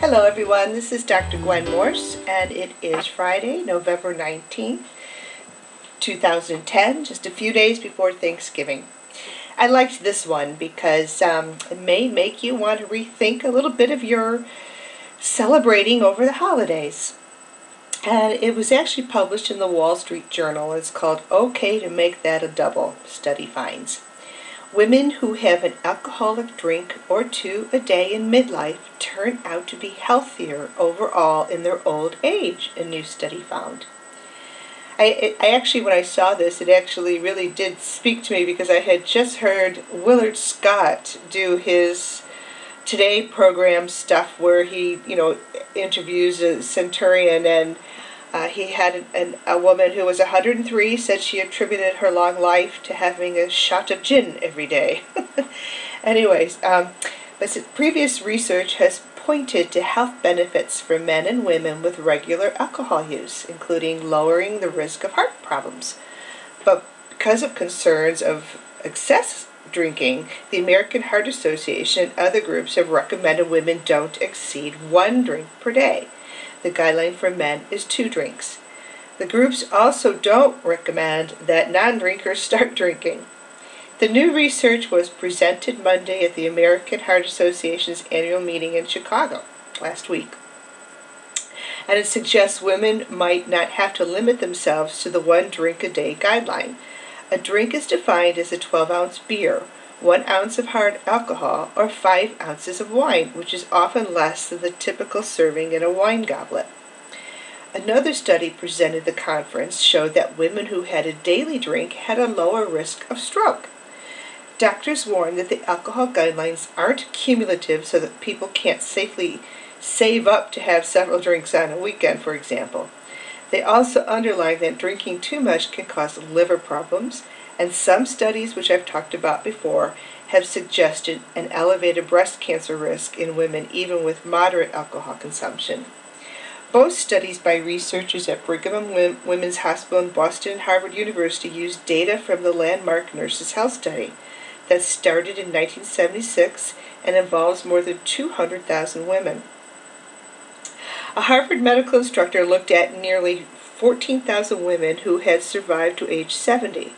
Hello, everyone. This is Dr. Gwen Morse, and it is Friday, November 19th, 2010, just a few days before Thanksgiving. I liked this one because um, it may make you want to rethink a little bit of your celebrating over the holidays. And it was actually published in the Wall Street Journal. It's called Okay to Make That a Double, study finds. Women who have an alcoholic drink or two a day in midlife turn out to be healthier overall in their old age, a new study found. I, I actually, when I saw this, it actually really did speak to me because I had just heard Willard Scott do his Today program stuff where he, you know, interviews a centurion and uh, he had an, a woman who was 103 said she attributed her long life to having a shot of gin every day. Anyways, um, but previous research has pointed to health benefits for men and women with regular alcohol use, including lowering the risk of heart problems. But because of concerns of excess drinking, the American Heart Association and other groups have recommended women don't exceed one drink per day. The guideline for men is two drinks. The groups also don't recommend that non drinkers start drinking. The new research was presented Monday at the American Heart Association's annual meeting in Chicago last week. And it suggests women might not have to limit themselves to the one drink a day guideline. A drink is defined as a 12 ounce beer, one ounce of hard alcohol, or five ounces of wine, which is often less than the typical serving in a wine goblet. Another study presented at the conference showed that women who had a daily drink had a lower risk of stroke. Doctors warn that the alcohol guidelines aren't cumulative so that people can't safely save up to have several drinks on a weekend, for example. They also underline that drinking too much can cause liver problems and some studies, which I've talked about before, have suggested an elevated breast cancer risk in women even with moderate alcohol consumption. Both studies by researchers at Brigham and Women's Hospital in Boston and Harvard University used data from the landmark Nurses Health Study that started in 1976 and involves more than 200,000 women. A Harvard medical instructor looked at nearly 14,000 women who had survived to age 70.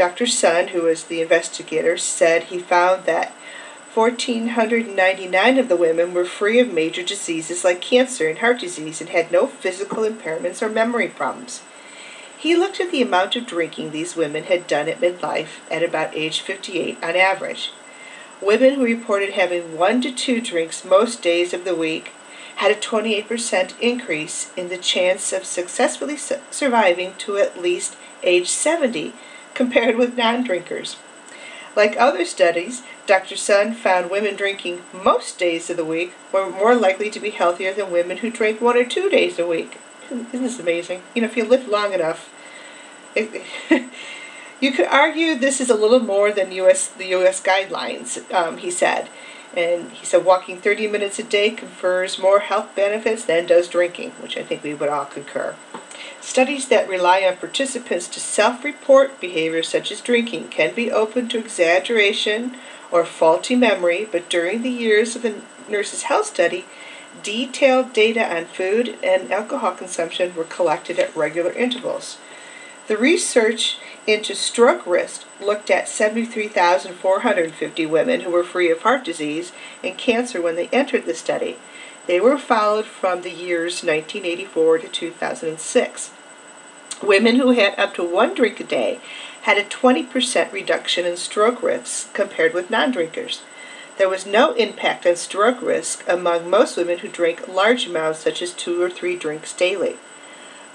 Dr. Sun, who was the investigator, said he found that 1,499 of the women were free of major diseases like cancer and heart disease and had no physical impairments or memory problems. He looked at the amount of drinking these women had done at midlife at about age 58 on average. Women who reported having one to two drinks most days of the week had a 28% increase in the chance of successfully su- surviving to at least age 70 compared with non drinkers. Like other studies, Dr. Sun found women drinking most days of the week were more likely to be healthier than women who drank one or two days a week. Isn't this amazing? You know, if you live long enough, it, you could argue this is a little more than US the U.S. guidelines. Um, he said, and he said walking 30 minutes a day confers more health benefits than does drinking, which I think we would all concur. Studies that rely on participants to self report behaviors such as drinking can be open to exaggeration or faulty memory, but during the years of the Nurses Health Study, detailed data on food and alcohol consumption were collected at regular intervals. The research into stroke risk looked at 73,450 women who were free of heart disease and cancer when they entered the study. They were followed from the years 1984 to 2006. Women who had up to one drink a day had a 20% reduction in stroke risk compared with non drinkers. There was no impact on stroke risk among most women who drank large amounts, such as two or three drinks daily.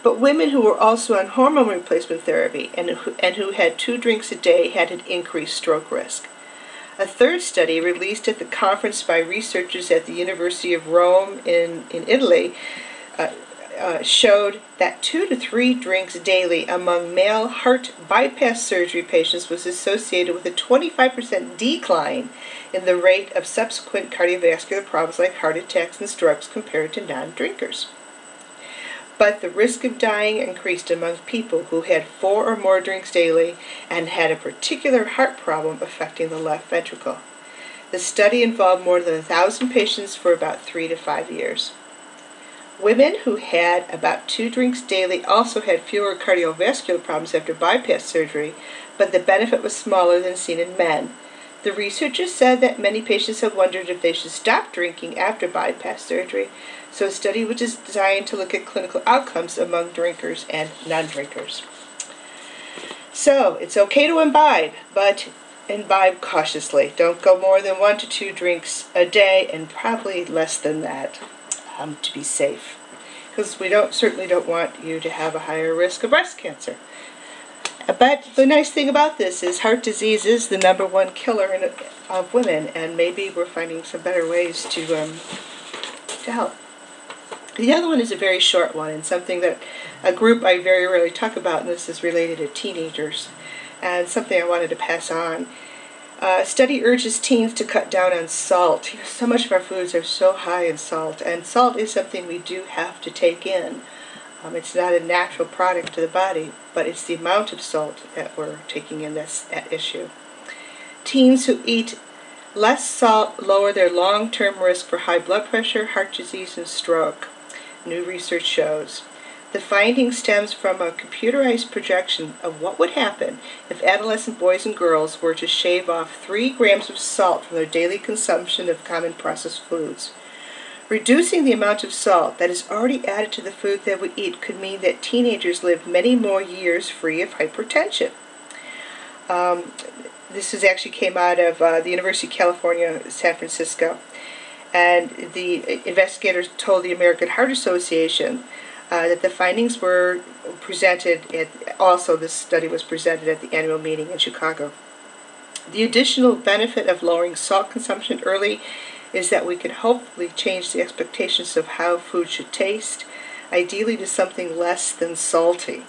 But women who were also on hormone replacement therapy and who, and who had two drinks a day had an increased stroke risk. A third study released at the conference by researchers at the University of Rome in, in Italy uh, uh, showed that two to three drinks daily among male heart bypass surgery patients was associated with a 25% decline in the rate of subsequent cardiovascular problems like heart attacks and strokes compared to non drinkers but the risk of dying increased among people who had four or more drinks daily and had a particular heart problem affecting the left ventricle. The study involved more than a thousand patients for about three to five years. Women who had about two drinks daily also had fewer cardiovascular problems after bypass surgery, but the benefit was smaller than seen in men. The researchers said that many patients have wondered if they should stop drinking after bypass surgery, so a study which is designed to look at clinical outcomes among drinkers and non drinkers. So, it's okay to imbibe, but imbibe cautiously. Don't go more than one to two drinks a day, and probably less than that um, to be safe. Because we don't certainly don't want you to have a higher risk of breast cancer. But the nice thing about this is heart disease is the number one killer in, of women, and maybe we're finding some better ways to um, to help. The other one is a very short one, and something that a group I very rarely talk about, and this is related to teenagers, and something I wanted to pass on. Uh, study urges teens to cut down on salt. So much of our foods are so high in salt, and salt is something we do have to take in. Um, it's not a natural product to the body, but it's the amount of salt that we're taking in that's at issue. Teens who eat less salt lower their long term risk for high blood pressure, heart disease, and stroke, new research shows. The finding stems from a computerized projection of what would happen if adolescent boys and girls were to shave off 3 grams of salt from their daily consumption of common processed foods. Reducing the amount of salt that is already added to the food that we eat could mean that teenagers live many more years free of hypertension. Um, this is actually came out of uh, the University of California, San Francisco, and the investigators told the American Heart Association uh, that the findings were presented at also this study was presented at the annual meeting in Chicago. The additional benefit of lowering salt consumption early is that we can hopefully change the expectations of how food should taste, ideally to something less than salty.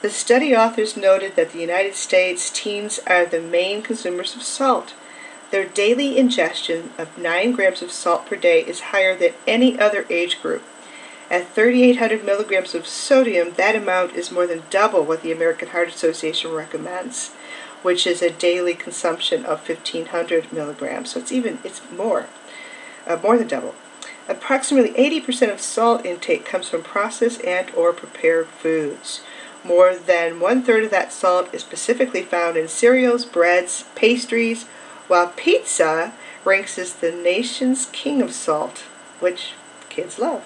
The study authors noted that the United States teens are the main consumers of salt. Their daily ingestion of 9 grams of salt per day is higher than any other age group. At 3,800 milligrams of sodium, that amount is more than double what the American Heart Association recommends, which is a daily consumption of 1,500 milligrams. So it's even it's more uh, more than double. Approximately 80% of salt intake comes from processed and or prepared foods. More than one third of that salt is specifically found in cereals, breads, pastries, while pizza ranks as the nation's king of salt, which kids love.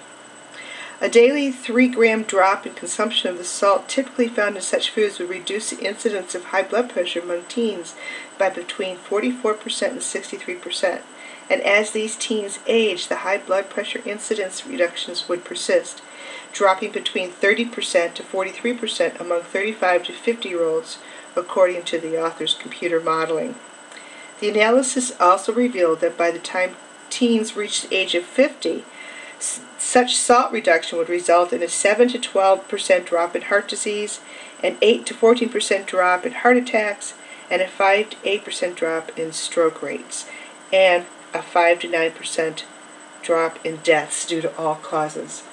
A daily 3 gram drop in consumption of the salt typically found in such foods would reduce the incidence of high blood pressure among teens by between 44% and 63% and as these teens age, the high blood pressure incidence reductions would persist, dropping between 30% to 43% among 35 to 50 year olds, according to the author's computer modeling. The analysis also revealed that by the time teens reach the age of 50, such salt reduction would result in a 7 to 12% drop in heart disease, an 8 to 14% drop in heart attacks, and a 5 to 8% drop in stroke rates. And a 5 to 9% drop in deaths due to all causes.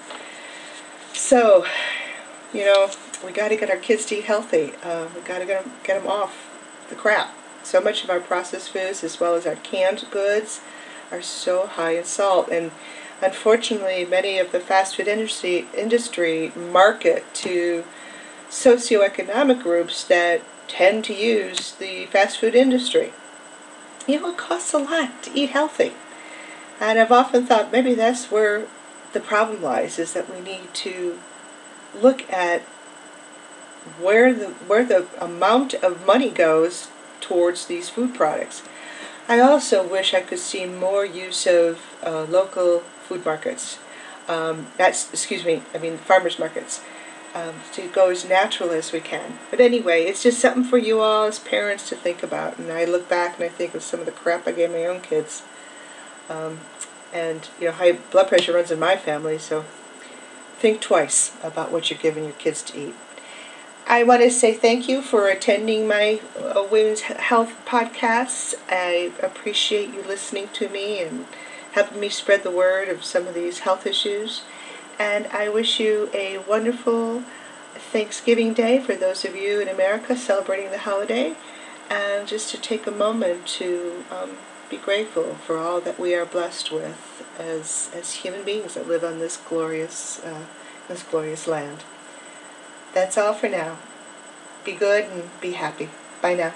So, you know, we got to get our kids to eat healthy. Uh, we got to get them, get them off the crap. So much of our processed foods, as well as our canned goods, are so high in salt. And unfortunately, many of the fast food industry, industry market to socioeconomic groups that tend to use the fast food industry you know, it costs a lot to eat healthy. And I've often thought maybe that's where the problem lies is that we need to look at where the where the amount of money goes towards these food products. I also wish I could see more use of uh, local food markets. Um, that's excuse me, I mean farmers markets um, to go as natural as we can. But anyway, it's just something for you all as parents to think about. And I look back and I think of some of the crap I gave my own kids. Um, and, you know, high blood pressure runs in my family, so think twice about what you're giving your kids to eat. I want to say thank you for attending my uh, Women's Health podcasts. I appreciate you listening to me and helping me spread the word of some of these health issues. And I wish you a wonderful Thanksgiving Day for those of you in America celebrating the holiday. And just to take a moment to um, be grateful for all that we are blessed with as as human beings that live on this glorious uh, this glorious land. That's all for now. Be good and be happy. Bye now.